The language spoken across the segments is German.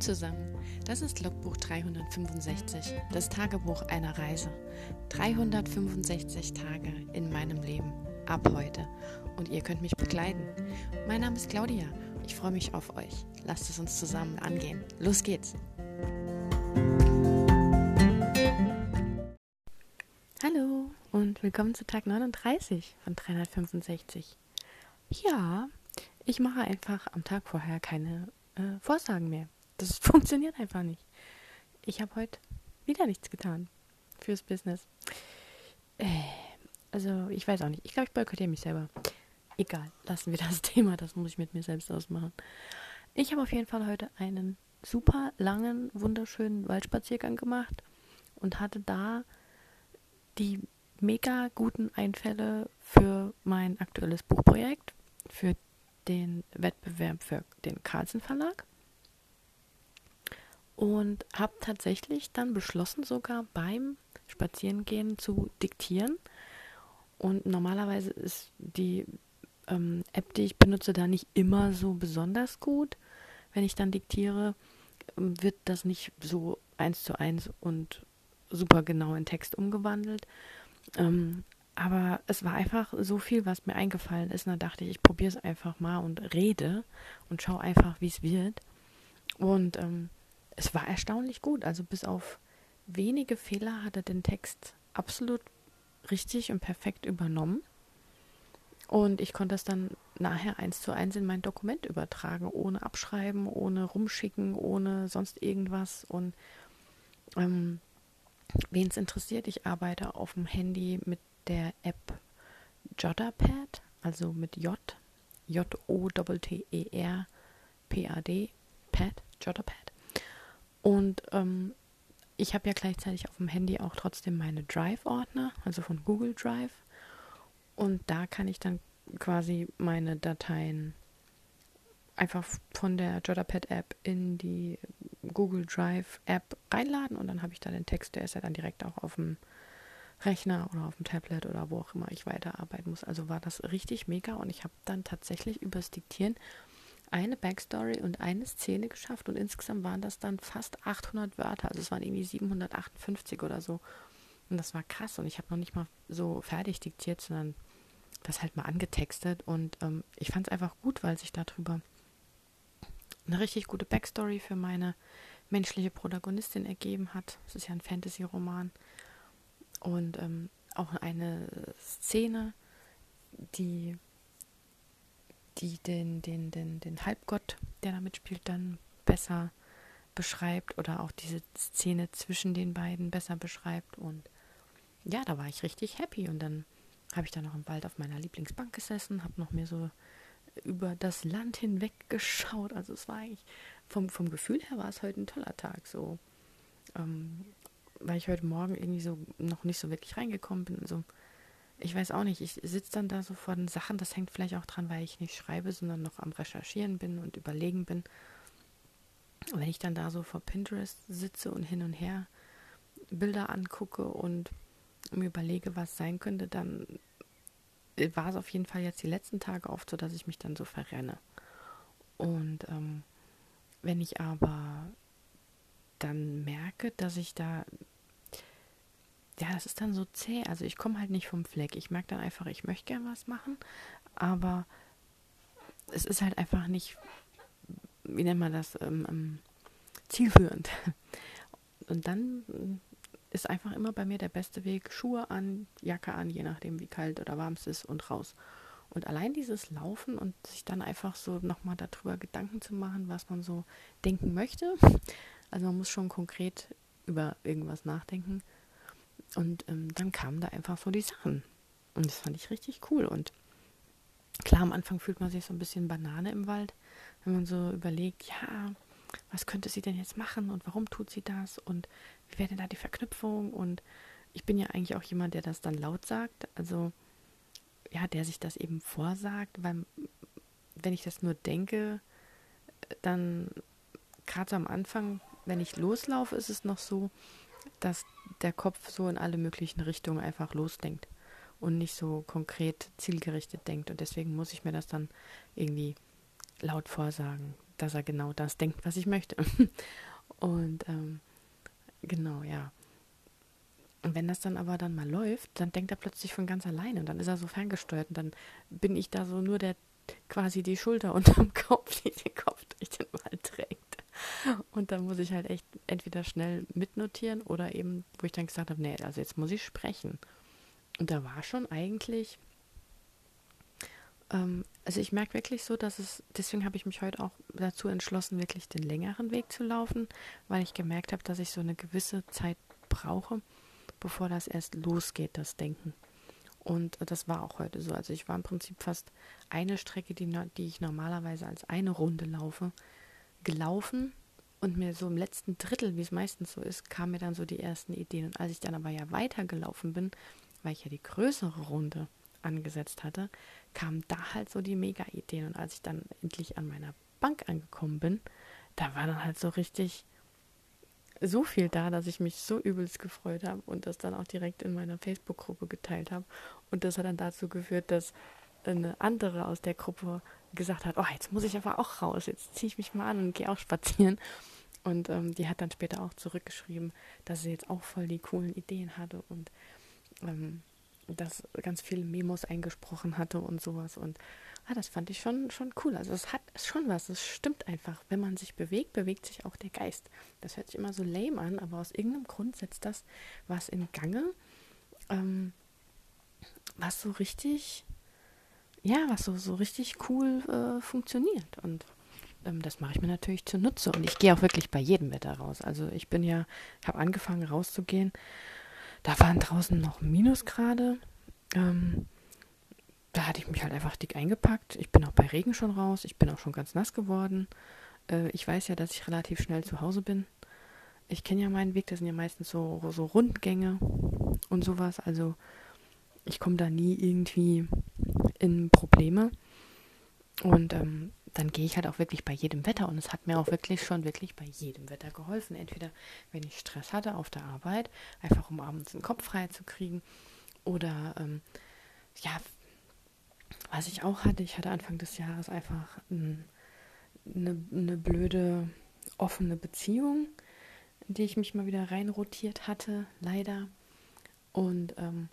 Zusammen, das ist Logbuch 365, das Tagebuch einer Reise. 365 Tage in meinem Leben, ab heute. Und ihr könnt mich begleiten. Mein Name ist Claudia, ich freue mich auf euch. Lasst es uns zusammen angehen. Los geht's! Hallo und willkommen zu Tag 39 von 365. Ja, ich mache einfach am Tag vorher keine äh, Vorsagen mehr. Das funktioniert einfach nicht. Ich habe heute wieder nichts getan fürs Business. Äh, also, ich weiß auch nicht. Ich glaube, ich boykottiere mich selber. Egal, lassen wir das Thema. Das muss ich mit mir selbst ausmachen. Ich habe auf jeden Fall heute einen super langen, wunderschönen Waldspaziergang gemacht und hatte da die mega guten Einfälle für mein aktuelles Buchprojekt, für den Wettbewerb für den Carlsen Verlag und habe tatsächlich dann beschlossen, sogar beim Spazierengehen zu diktieren. Und normalerweise ist die ähm, App, die ich benutze, da nicht immer so besonders gut. Wenn ich dann diktiere, ähm, wird das nicht so eins zu eins und super genau in Text umgewandelt. Ähm, aber es war einfach so viel, was mir eingefallen ist. Und da dachte ich, ich probiere es einfach mal und rede und schaue einfach, wie es wird. Und ähm, es war erstaunlich gut. Also bis auf wenige Fehler hat er den Text absolut richtig und perfekt übernommen. Und ich konnte es dann nachher eins zu eins in mein Dokument übertragen, ohne abschreiben, ohne rumschicken, ohne sonst irgendwas. Und ähm, wen es interessiert, ich arbeite auf dem Handy mit der App Jotterpad, also mit J, J-O-T-T-E-R-P-A-D, Pad, Jotterpad. Und ähm, ich habe ja gleichzeitig auf dem Handy auch trotzdem meine Drive-Ordner, also von Google Drive. Und da kann ich dann quasi meine Dateien einfach von der Jotterpad-App in die Google Drive-App reinladen und dann habe ich da den Text, der ist ja dann direkt auch auf dem Rechner oder auf dem Tablet oder wo auch immer ich weiterarbeiten muss. Also war das richtig mega und ich habe dann tatsächlich übers Diktieren eine Backstory und eine Szene geschafft und insgesamt waren das dann fast 800 Wörter. Also es waren irgendwie 758 oder so. Und das war krass und ich habe noch nicht mal so fertig diktiert, sondern das halt mal angetextet und ähm, ich fand es einfach gut, weil sich darüber eine richtig gute Backstory für meine menschliche Protagonistin ergeben hat. Es ist ja ein Fantasy-Roman und ähm, auch eine Szene, die, die den, den, den, den Halbgott, der da mitspielt, dann besser beschreibt oder auch diese Szene zwischen den beiden besser beschreibt. Und ja, da war ich richtig happy. Und dann habe ich da noch im Wald auf meiner Lieblingsbank gesessen, habe noch mir so über das Land hinweg geschaut. Also es war eigentlich, vom, vom Gefühl her war es heute ein toller Tag. So ähm, weil ich heute Morgen irgendwie so noch nicht so wirklich reingekommen bin. Also ich weiß auch nicht, ich sitze dann da so vor den Sachen, das hängt vielleicht auch dran, weil ich nicht schreibe, sondern noch am Recherchieren bin und überlegen bin. Und wenn ich dann da so vor Pinterest sitze und hin und her Bilder angucke und mir überlege, was sein könnte, dann war es auf jeden Fall jetzt die letzten Tage oft so, dass ich mich dann so verrenne. Und ähm, wenn ich aber dann merke, dass ich da, ja, das ist dann so zäh. Also ich komme halt nicht vom Fleck. Ich merke dann einfach, ich möchte gern was machen, aber es ist halt einfach nicht, wie nennt man das, ähm, ähm, zielführend. Und dann ist einfach immer bei mir der beste Weg, Schuhe an, Jacke an, je nachdem wie kalt oder warm es ist und raus. Und allein dieses Laufen und sich dann einfach so nochmal darüber Gedanken zu machen, was man so denken möchte, also man muss schon konkret über irgendwas nachdenken. Und ähm, dann kamen da einfach so die Sachen. Und das fand ich richtig cool. Und klar, am Anfang fühlt man sich so ein bisschen Banane im Wald, wenn man so überlegt, ja, was könnte sie denn jetzt machen und warum tut sie das und wie wäre denn da die Verknüpfung? Und ich bin ja eigentlich auch jemand, der das dann laut sagt. Also, ja, der sich das eben vorsagt, weil wenn ich das nur denke, dann gerade so am Anfang wenn ich loslaufe, ist es noch so, dass der Kopf so in alle möglichen Richtungen einfach losdenkt und nicht so konkret zielgerichtet denkt. Und deswegen muss ich mir das dann irgendwie laut vorsagen. dass er genau das denkt, was ich möchte. und ähm, genau, ja. Und wenn das dann aber dann mal läuft, dann denkt er plötzlich von ganz alleine und dann ist er so ferngesteuert und dann bin ich da so nur der quasi die Schulter unterm Kopf, die den Kopf durch den Wald trägt. Und dann muss ich halt echt entweder schnell mitnotieren oder eben, wo ich dann gesagt habe, nee, also jetzt muss ich sprechen. Und da war schon eigentlich, ähm, also ich merke wirklich so, dass es, deswegen habe ich mich heute auch dazu entschlossen, wirklich den längeren Weg zu laufen, weil ich gemerkt habe, dass ich so eine gewisse Zeit brauche, bevor das erst losgeht, das Denken. Und das war auch heute so. Also ich war im Prinzip fast eine Strecke, die, die ich normalerweise als eine Runde laufe, gelaufen und mir so im letzten Drittel, wie es meistens so ist, kamen mir dann so die ersten Ideen. Und als ich dann aber ja weitergelaufen bin, weil ich ja die größere Runde angesetzt hatte, kamen da halt so die Mega-Ideen. Und als ich dann endlich an meiner Bank angekommen bin, da war dann halt so richtig so viel da, dass ich mich so übelst gefreut habe und das dann auch direkt in meiner Facebook-Gruppe geteilt habe. Und das hat dann dazu geführt, dass eine andere aus der Gruppe gesagt hat, oh, jetzt muss ich aber auch raus, jetzt ziehe ich mich mal an und gehe auch spazieren. Und ähm, die hat dann später auch zurückgeschrieben, dass sie jetzt auch voll die coolen Ideen hatte und ähm, dass ganz viele Memos eingesprochen hatte und sowas. Und ah, das fand ich schon, schon cool. Also es hat schon was, es stimmt einfach. Wenn man sich bewegt, bewegt sich auch der Geist. Das hört sich immer so lame an, aber aus irgendeinem Grund setzt das was in Gange, ähm, was so richtig ja, was so, so richtig cool äh, funktioniert. Und ähm, das mache ich mir natürlich zunutze. Und ich gehe auch wirklich bei jedem Wetter raus. Also ich bin ja, habe angefangen rauszugehen. Da waren draußen noch Minusgrade. Ähm, da hatte ich mich halt einfach dick eingepackt. Ich bin auch bei Regen schon raus. Ich bin auch schon ganz nass geworden. Äh, ich weiß ja, dass ich relativ schnell zu Hause bin. Ich kenne ja meinen Weg. Das sind ja meistens so, so Rundgänge und sowas. Also ich komme da nie irgendwie in Probleme. Und ähm, dann gehe ich halt auch wirklich bei jedem Wetter. Und es hat mir auch wirklich schon wirklich bei jedem Wetter geholfen. Entweder wenn ich Stress hatte auf der Arbeit, einfach um abends den Kopf frei zu kriegen. Oder ähm, ja, was ich auch hatte, ich hatte Anfang des Jahres einfach ein, eine, eine blöde offene Beziehung, in die ich mich mal wieder reinrotiert hatte, leider. Und ähm,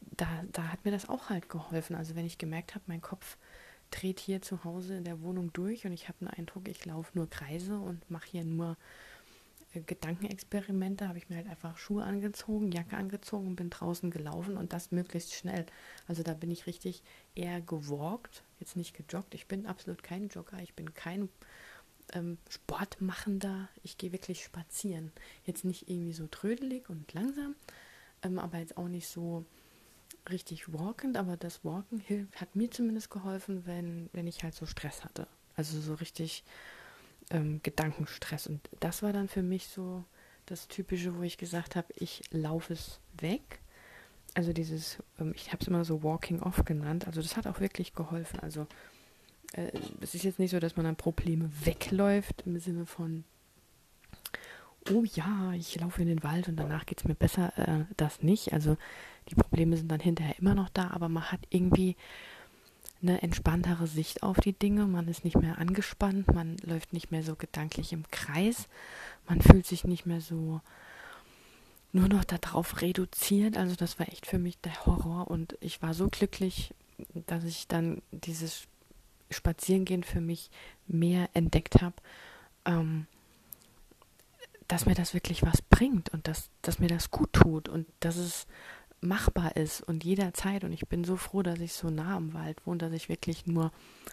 da, da hat mir das auch halt geholfen. Also wenn ich gemerkt habe, mein Kopf dreht hier zu Hause in der Wohnung durch und ich habe den Eindruck, ich laufe nur Kreise und mache hier nur äh, Gedankenexperimente, habe ich mir halt einfach Schuhe angezogen, Jacke angezogen und bin draußen gelaufen und das möglichst schnell. Also da bin ich richtig eher gewalkt, jetzt nicht gejoggt. Ich bin absolut kein Jogger, ich bin kein ähm, Sportmachender. Ich gehe wirklich spazieren. Jetzt nicht irgendwie so trödelig und langsam, ähm, aber jetzt auch nicht so richtig walkend, aber das Walken hat mir zumindest geholfen, wenn, wenn ich halt so Stress hatte. Also so richtig ähm, Gedankenstress. Und das war dann für mich so das Typische, wo ich gesagt habe, ich laufe es weg. Also dieses, ähm, ich habe es immer so Walking Off genannt. Also das hat auch wirklich geholfen. Also äh, es ist jetzt nicht so, dass man dann Probleme wegläuft im Sinne von oh ja, ich laufe in den Wald und danach geht es mir besser, äh, das nicht. Also die Probleme sind dann hinterher immer noch da, aber man hat irgendwie eine entspanntere Sicht auf die Dinge. Man ist nicht mehr angespannt, man läuft nicht mehr so gedanklich im Kreis, man fühlt sich nicht mehr so nur noch darauf reduziert. Also das war echt für mich der Horror und ich war so glücklich, dass ich dann dieses Spazierengehen für mich mehr entdeckt habe. Ähm, dass mir das wirklich was bringt und dass, dass mir das gut tut und dass es machbar ist und jederzeit. Und ich bin so froh, dass ich so nah am Wald wohne, dass ich wirklich nur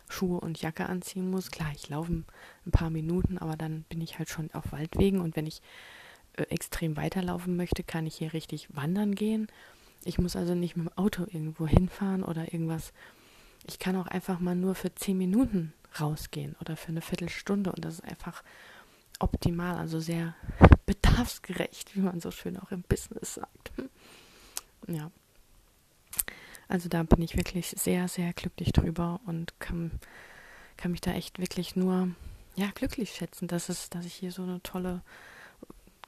Schuhe und Jacke anziehen muss. Klar, ich laufe ein paar Minuten, aber dann bin ich halt schon auf Waldwegen und wenn ich äh, extrem weiterlaufen möchte, kann ich hier richtig wandern gehen. Ich muss also nicht mit dem Auto irgendwo hinfahren oder irgendwas. Ich kann auch einfach mal nur für zehn Minuten rausgehen oder für eine Viertelstunde und das ist einfach optimal, also sehr bedarfsgerecht, wie man so schön auch im Business sagt. Hm. Ja. Also da bin ich wirklich sehr, sehr glücklich drüber und kann, kann mich da echt wirklich nur ja, glücklich schätzen, dass, es, dass ich hier so eine tolle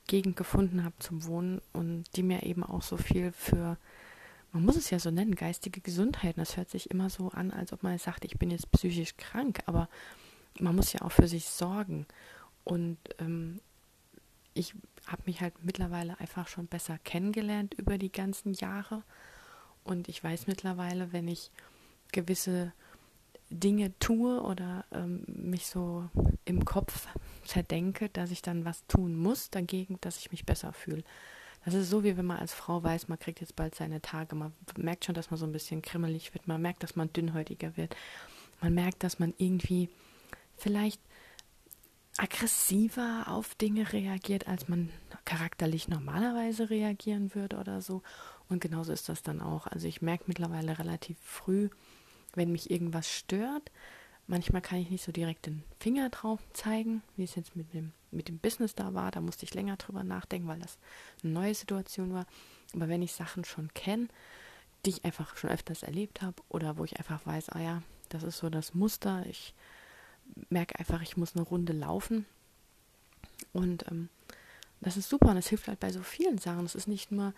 Gegend gefunden habe zum Wohnen und die mir eben auch so viel für, man muss es ja so nennen, geistige Gesundheit. das hört sich immer so an, als ob man sagt, ich bin jetzt psychisch krank, aber man muss ja auch für sich sorgen. Und ähm, ich habe mich halt mittlerweile einfach schon besser kennengelernt über die ganzen Jahre. Und ich weiß mittlerweile, wenn ich gewisse Dinge tue oder ähm, mich so im Kopf verdenke, dass ich dann was tun muss dagegen, dass ich mich besser fühle. Das ist so, wie wenn man als Frau weiß, man kriegt jetzt bald seine Tage. Man merkt schon, dass man so ein bisschen krimmelig wird. Man merkt, dass man dünnhäutiger wird. Man merkt, dass man irgendwie vielleicht aggressiver auf Dinge reagiert, als man charakterlich normalerweise reagieren würde oder so. Und genauso ist das dann auch. Also ich merke mittlerweile relativ früh, wenn mich irgendwas stört. Manchmal kann ich nicht so direkt den Finger drauf zeigen, wie es jetzt mit dem, mit dem Business da war. Da musste ich länger drüber nachdenken, weil das eine neue Situation war. Aber wenn ich Sachen schon kenne, die ich einfach schon öfters erlebt habe oder wo ich einfach weiß, ah ja, das ist so das Muster, ich merke einfach, ich muss eine Runde laufen. Und ähm, das ist super und das hilft halt bei so vielen Sachen. Es ist nicht nur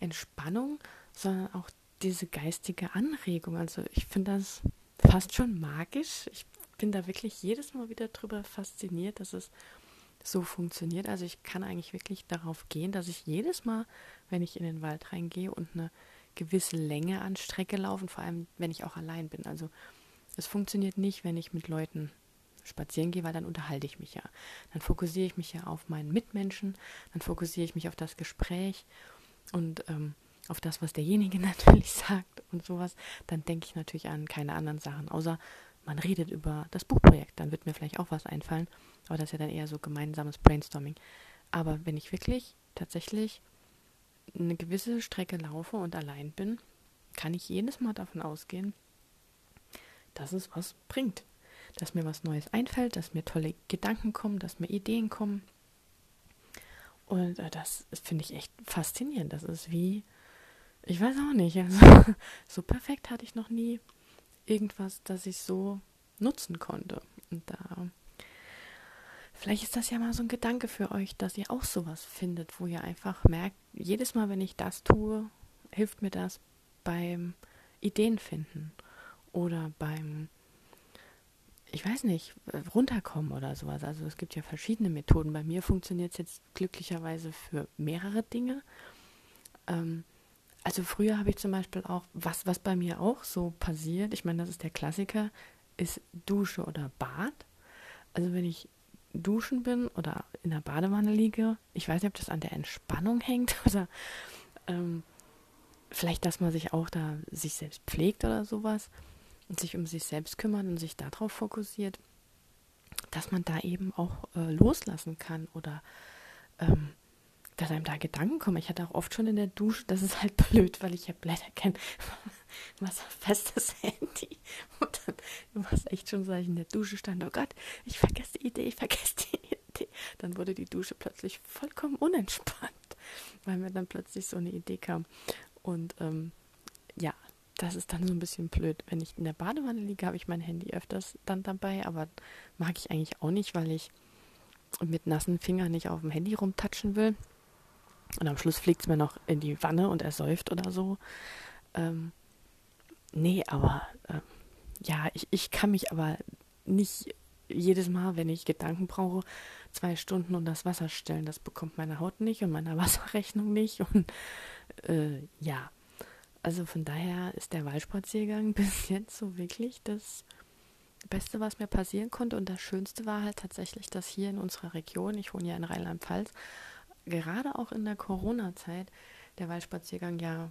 Entspannung, sondern auch diese geistige Anregung. Also ich finde das fast schon magisch. Ich bin da wirklich jedes Mal wieder drüber fasziniert, dass es so funktioniert. Also ich kann eigentlich wirklich darauf gehen, dass ich jedes Mal, wenn ich in den Wald reingehe und eine gewisse Länge an Strecke laufe, vor allem wenn ich auch allein bin. Also es funktioniert nicht, wenn ich mit Leuten spazieren gehe, weil dann unterhalte ich mich ja. Dann fokussiere ich mich ja auf meinen Mitmenschen, dann fokussiere ich mich auf das Gespräch und ähm, auf das, was derjenige natürlich sagt und sowas. Dann denke ich natürlich an keine anderen Sachen, außer man redet über das Buchprojekt. Dann wird mir vielleicht auch was einfallen, aber das ist ja dann eher so gemeinsames Brainstorming. Aber wenn ich wirklich tatsächlich eine gewisse Strecke laufe und allein bin, kann ich jedes Mal davon ausgehen, dass es was bringt dass mir was Neues einfällt, dass mir tolle Gedanken kommen, dass mir Ideen kommen. Und äh, das finde ich echt faszinierend. Das ist wie, ich weiß auch nicht, also, so perfekt hatte ich noch nie irgendwas, das ich so nutzen konnte. Und da, vielleicht ist das ja mal so ein Gedanke für euch, dass ihr auch sowas findet, wo ihr einfach merkt, jedes Mal, wenn ich das tue, hilft mir das beim Ideen finden oder beim ich weiß nicht, runterkommen oder sowas. Also es gibt ja verschiedene Methoden. Bei mir funktioniert es jetzt glücklicherweise für mehrere Dinge. Ähm, also früher habe ich zum Beispiel auch, was, was bei mir auch so passiert, ich meine, das ist der Klassiker, ist Dusche oder Bad. Also wenn ich duschen bin oder in der Badewanne liege, ich weiß nicht, ob das an der Entspannung hängt oder ähm, vielleicht, dass man sich auch da sich selbst pflegt oder sowas und sich um sich selbst kümmert und sich darauf fokussiert, dass man da eben auch äh, loslassen kann oder ähm, dass einem da Gedanken kommen. Ich hatte auch oft schon in der Dusche, das ist halt blöd, weil ich ja Blätter kenne, wasserfestes Handy. Und dann war es echt schon, so, ich in der Dusche stand, oh Gott, ich vergesse die Idee, ich vergesse die Idee. Dann wurde die Dusche plötzlich vollkommen unentspannt, weil mir dann plötzlich so eine Idee kam. Und ähm, das ist dann so ein bisschen blöd. Wenn ich in der Badewanne liege, habe ich mein Handy öfters dann dabei, aber mag ich eigentlich auch nicht, weil ich mit nassen Fingern nicht auf dem Handy rumtatschen will. Und am Schluss fliegt es mir noch in die Wanne und er säuft oder so. Ähm, nee, aber äh, ja, ich, ich kann mich aber nicht jedes Mal, wenn ich Gedanken brauche, zwei Stunden unter das Wasser stellen. Das bekommt meine Haut nicht und meine Wasserrechnung nicht. Und äh, ja, also von daher ist der Waldspaziergang bis jetzt so wirklich das Beste, was mir passieren konnte. Und das Schönste war halt tatsächlich, dass hier in unserer Region, ich wohne ja in Rheinland-Pfalz, gerade auch in der Corona-Zeit der Waldspaziergang ja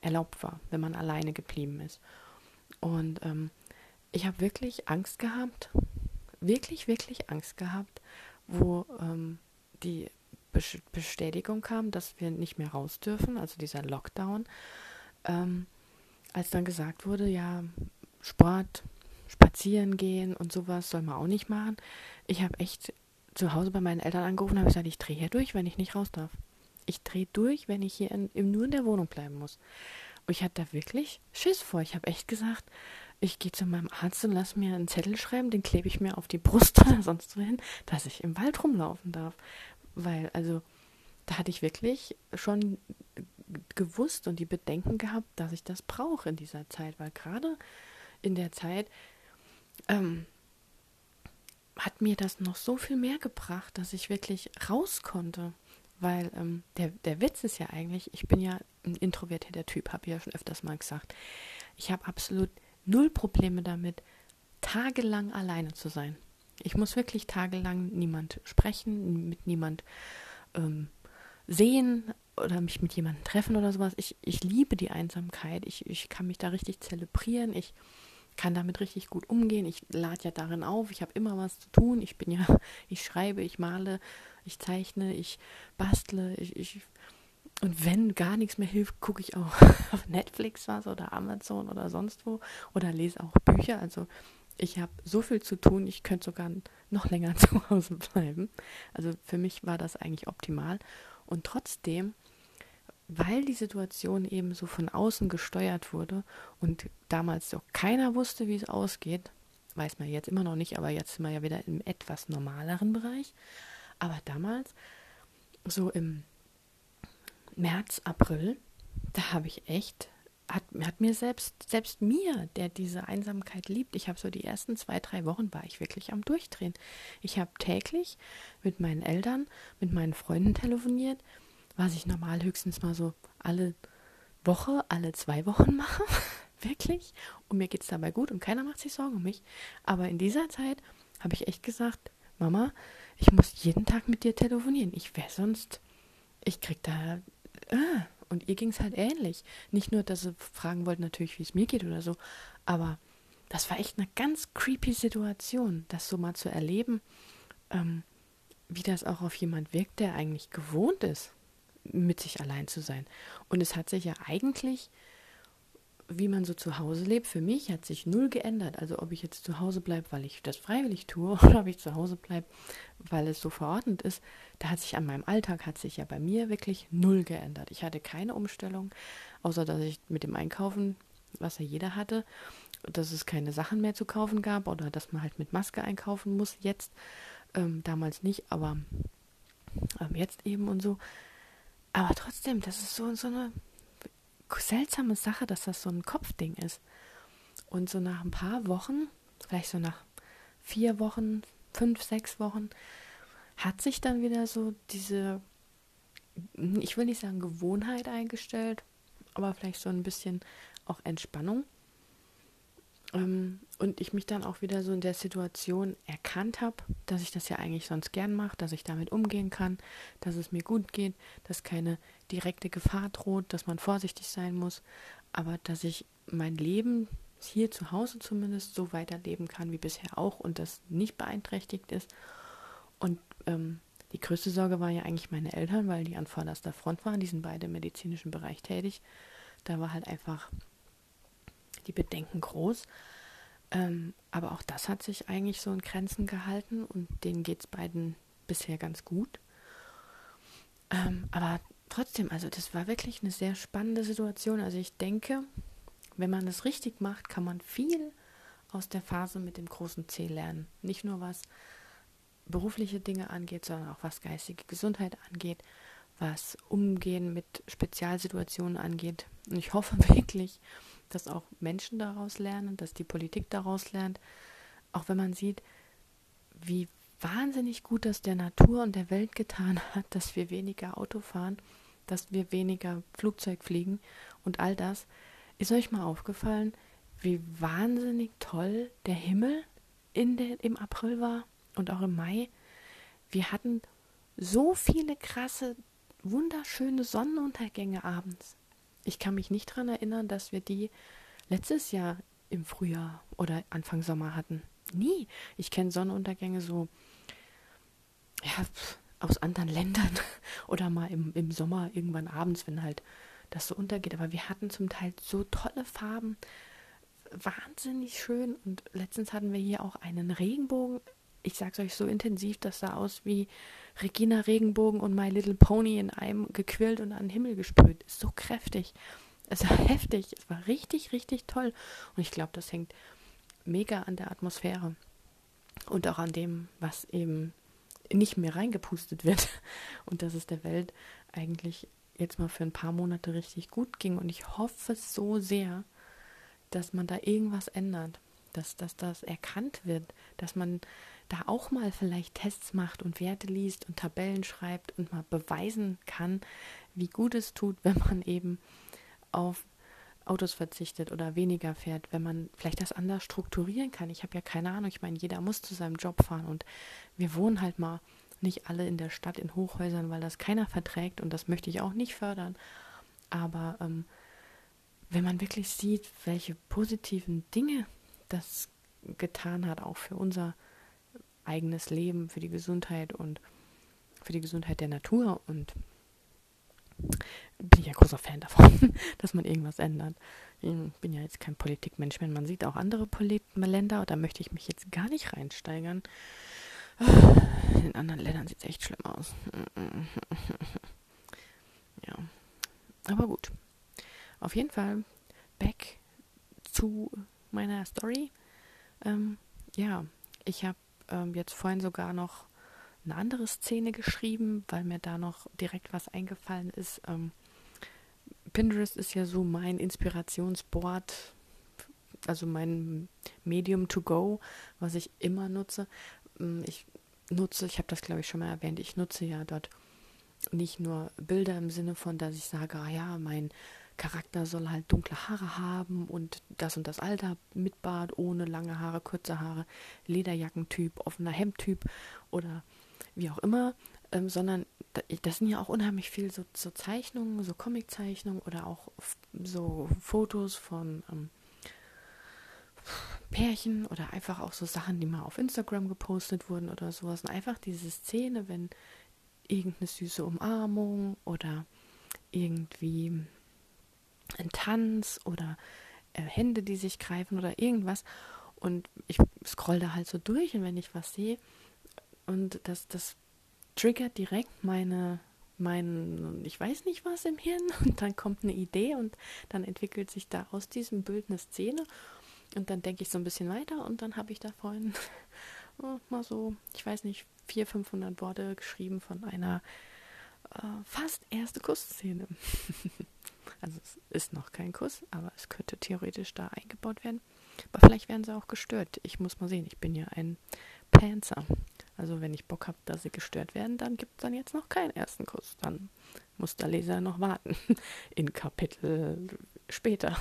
erlaubt war, wenn man alleine geblieben ist. Und ähm, ich habe wirklich Angst gehabt, wirklich, wirklich Angst gehabt, wo ähm, die Bestätigung kam, dass wir nicht mehr raus dürfen, also dieser Lockdown ähm, als dann gesagt wurde, ja, Sport, spazieren gehen und sowas soll man auch nicht machen. Ich habe echt zu Hause bei meinen Eltern angerufen und habe gesagt, ich drehe hier durch, wenn ich nicht raus darf. Ich drehe durch, wenn ich hier in, nur in der Wohnung bleiben muss. Und ich hatte da wirklich Schiss vor. Ich habe echt gesagt, ich gehe zu meinem Arzt und lasse mir einen Zettel schreiben, den klebe ich mir auf die Brust oder sonst wohin, dass ich im Wald rumlaufen darf. Weil, also, da hatte ich wirklich schon gewusst und die Bedenken gehabt, dass ich das brauche in dieser Zeit, weil gerade in der Zeit, ähm, hat mir das noch so viel mehr gebracht, dass ich wirklich raus konnte. Weil ähm, der, der Witz ist ja eigentlich, ich bin ja ein introvertierter Typ, habe ich ja schon öfters mal gesagt. Ich habe absolut null Probleme damit, tagelang alleine zu sein. Ich muss wirklich tagelang niemand sprechen, mit niemand ähm, sehen oder mich mit jemandem treffen oder sowas. Ich, ich liebe die Einsamkeit. Ich, ich kann mich da richtig zelebrieren. Ich kann damit richtig gut umgehen. Ich lade ja darin auf. Ich habe immer was zu tun. Ich bin ja, ich schreibe, ich male, ich zeichne, ich bastle. Ich, ich und wenn gar nichts mehr hilft, gucke ich auch auf Netflix was oder Amazon oder sonst wo oder lese auch Bücher. Also ich habe so viel zu tun, ich könnte sogar noch länger zu Hause bleiben. Also für mich war das eigentlich optimal. Und trotzdem, weil die Situation eben so von außen gesteuert wurde und damals so keiner wusste, wie es ausgeht, weiß man jetzt immer noch nicht, aber jetzt sind wir ja wieder im etwas normaleren Bereich. Aber damals, so im März, April, da habe ich echt hat, hat mir selbst, selbst mir, der diese Einsamkeit liebt, ich habe so die ersten zwei, drei Wochen war ich wirklich am Durchdrehen. Ich habe täglich mit meinen Eltern, mit meinen Freunden telefoniert, was ich normal höchstens mal so alle Woche, alle zwei Wochen mache. wirklich. Und mir geht es dabei gut und keiner macht sich Sorgen um mich. Aber in dieser Zeit habe ich echt gesagt, Mama, ich muss jeden Tag mit dir telefonieren. Ich wäre sonst, ich krieg da, äh, und ihr ging es halt ähnlich. Nicht nur, dass sie fragen wollten natürlich, wie es mir geht oder so, aber das war echt eine ganz creepy Situation, das so mal zu erleben, ähm, wie das auch auf jemand wirkt, der eigentlich gewohnt ist, mit sich allein zu sein. Und es hat sich ja eigentlich wie man so zu Hause lebt, für mich hat sich null geändert. Also ob ich jetzt zu Hause bleibe, weil ich das freiwillig tue, oder ob ich zu Hause bleibe, weil es so verordnet ist, da hat sich an meinem Alltag, hat sich ja bei mir wirklich null geändert. Ich hatte keine Umstellung, außer dass ich mit dem Einkaufen, was ja jeder hatte, dass es keine Sachen mehr zu kaufen gab oder dass man halt mit Maske einkaufen muss. Jetzt, ähm, damals nicht, aber ähm, jetzt eben und so. Aber trotzdem, das ist so, so eine seltsame Sache, dass das so ein Kopfding ist. Und so nach ein paar Wochen, vielleicht so nach vier Wochen, fünf, sechs Wochen, hat sich dann wieder so diese, ich will nicht sagen Gewohnheit eingestellt, aber vielleicht so ein bisschen auch Entspannung. Ähm, und ich mich dann auch wieder so in der Situation erkannt habe, dass ich das ja eigentlich sonst gern mache, dass ich damit umgehen kann, dass es mir gut geht, dass keine direkte Gefahr droht, dass man vorsichtig sein muss, aber dass ich mein Leben hier zu Hause zumindest so weiterleben kann wie bisher auch und das nicht beeinträchtigt ist. Und ähm, die größte Sorge war ja eigentlich meine Eltern, weil die an vorderster Front waren, die sind beide im medizinischen Bereich tätig. Da war halt einfach die Bedenken groß. Ähm, aber auch das hat sich eigentlich so in Grenzen gehalten und denen geht es beiden bisher ganz gut. Ähm, aber trotzdem, also das war wirklich eine sehr spannende Situation. Also ich denke, wenn man es richtig macht, kann man viel aus der Phase mit dem großen C lernen. Nicht nur was berufliche Dinge angeht, sondern auch was geistige Gesundheit angeht, was Umgehen mit Spezialsituationen angeht. Und ich hoffe wirklich, dass auch Menschen daraus lernen, dass die Politik daraus lernt, auch wenn man sieht, wie wahnsinnig gut das der Natur und der Welt getan hat, dass wir weniger Auto fahren, dass wir weniger Flugzeug fliegen und all das. Ist euch mal aufgefallen, wie wahnsinnig toll der Himmel in der, im April war und auch im Mai? Wir hatten so viele krasse, wunderschöne Sonnenuntergänge abends. Ich kann mich nicht daran erinnern, dass wir die letztes Jahr im Frühjahr oder Anfang Sommer hatten. Nie. Ich kenne Sonnenuntergänge so ja, aus anderen Ländern oder mal im, im Sommer irgendwann abends, wenn halt das so untergeht. Aber wir hatten zum Teil so tolle Farben, wahnsinnig schön. Und letztens hatten wir hier auch einen Regenbogen. Ich sag's euch so intensiv, das sah aus wie Regina Regenbogen und My Little Pony in einem gequillt und an den Himmel gesprüht. So kräftig. Es war heftig. Es war richtig, richtig toll. Und ich glaube, das hängt mega an der Atmosphäre. Und auch an dem, was eben nicht mehr reingepustet wird. Und dass es der Welt eigentlich jetzt mal für ein paar Monate richtig gut ging. Und ich hoffe so sehr, dass man da irgendwas ändert. Dass, dass das erkannt wird, dass man da auch mal vielleicht Tests macht und Werte liest und Tabellen schreibt und mal beweisen kann, wie gut es tut, wenn man eben auf Autos verzichtet oder weniger fährt, wenn man vielleicht das anders strukturieren kann. Ich habe ja keine Ahnung, ich meine, jeder muss zu seinem Job fahren und wir wohnen halt mal nicht alle in der Stadt in Hochhäusern, weil das keiner verträgt und das möchte ich auch nicht fördern. Aber ähm, wenn man wirklich sieht, welche positiven Dinge das getan hat, auch für unser eigenes Leben, für die Gesundheit und für die Gesundheit der Natur und bin ich ja großer Fan davon, dass man irgendwas ändert. Ich bin ja jetzt kein Politikmensch, wenn man sieht auch andere Polit Länder, da möchte ich mich jetzt gar nicht reinsteigern. In anderen Ländern sieht es echt schlimm aus. ja. Aber gut. Auf jeden Fall back zu meiner Story. Ähm, ja, ich habe ähm, jetzt vorhin sogar noch eine andere Szene geschrieben, weil mir da noch direkt was eingefallen ist. Ähm, Pinterest ist ja so mein Inspirationsboard, also mein Medium to go, was ich immer nutze. Ähm, ich nutze, ich habe das glaube ich schon mal erwähnt, ich nutze ja dort nicht nur Bilder im Sinne von, dass ich sage, ah ja, mein Charakter soll halt dunkle Haare haben und das und das Alter mit Bart, ohne lange Haare, kurze Haare, Lederjackentyp, offener Hemdtyp oder wie auch immer, ähm, sondern das sind ja auch unheimlich viel so, so Zeichnungen, so Comiczeichnungen oder auch so Fotos von ähm, Pärchen oder einfach auch so Sachen, die mal auf Instagram gepostet wurden oder sowas. Und einfach diese Szene, wenn irgendeine süße Umarmung oder irgendwie ein Tanz oder äh, Hände, die sich greifen oder irgendwas. Und ich scroll da halt so durch und wenn ich was sehe, und das, das triggert direkt meine, mein, ich weiß nicht was im Hirn. Und dann kommt eine Idee und dann entwickelt sich da aus diesem Bild eine Szene. Und dann denke ich so ein bisschen weiter und dann habe ich da vorhin oh, mal so, ich weiß nicht, 400, 500 Worte geschrieben von einer äh, fast erste Kussszene. also es ist noch kein Kuss, aber es könnte theoretisch da eingebaut werden. Aber vielleicht werden sie auch gestört. Ich muss mal sehen, ich bin ja ein Panzer. Also wenn ich Bock habe, dass sie gestört werden, dann gibt es dann jetzt noch keinen ersten Kuss. Dann muss der Leser noch warten. In Kapitel später.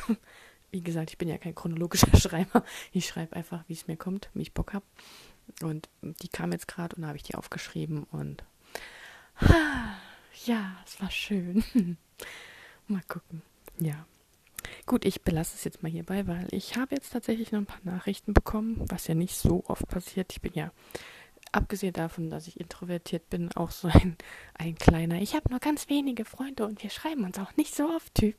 Wie gesagt, ich bin ja kein chronologischer Schreiber. Ich schreibe einfach, wie es mir kommt, wie ich Bock habe. Und die kam jetzt gerade und habe ich die aufgeschrieben und ja, es war schön. mal gucken. Ja. Gut, ich belasse es jetzt mal hierbei, weil ich habe jetzt tatsächlich noch ein paar Nachrichten bekommen, was ja nicht so oft passiert. Ich bin ja, abgesehen davon, dass ich introvertiert bin, auch so ein, ein kleiner, ich habe nur ganz wenige Freunde und wir schreiben uns auch nicht so oft Typ.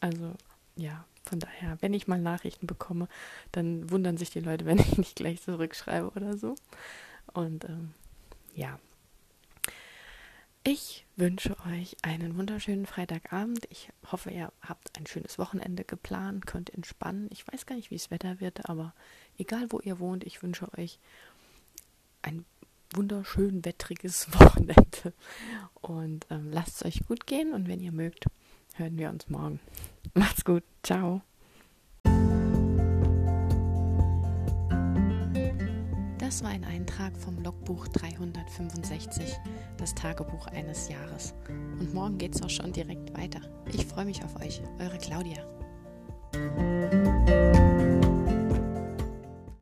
Also, ja, von daher, wenn ich mal Nachrichten bekomme, dann wundern sich die Leute, wenn ich nicht gleich zurückschreibe oder so. Und ähm, ja, ich wünsche euch einen wunderschönen Freitagabend. Ich hoffe, ihr habt ein schönes Wochenende geplant, könnt entspannen. Ich weiß gar nicht, wie es Wetter wird, aber egal wo ihr wohnt, ich wünsche euch ein wunderschön wettriges Wochenende. Und ähm, lasst es euch gut gehen und wenn ihr mögt, hören wir uns morgen. Macht's gut. Ciao. Das war ein Eintrag vom Logbuch 365, das Tagebuch eines Jahres. Und morgen geht's auch schon direkt weiter. Ich freue mich auf euch, eure Claudia.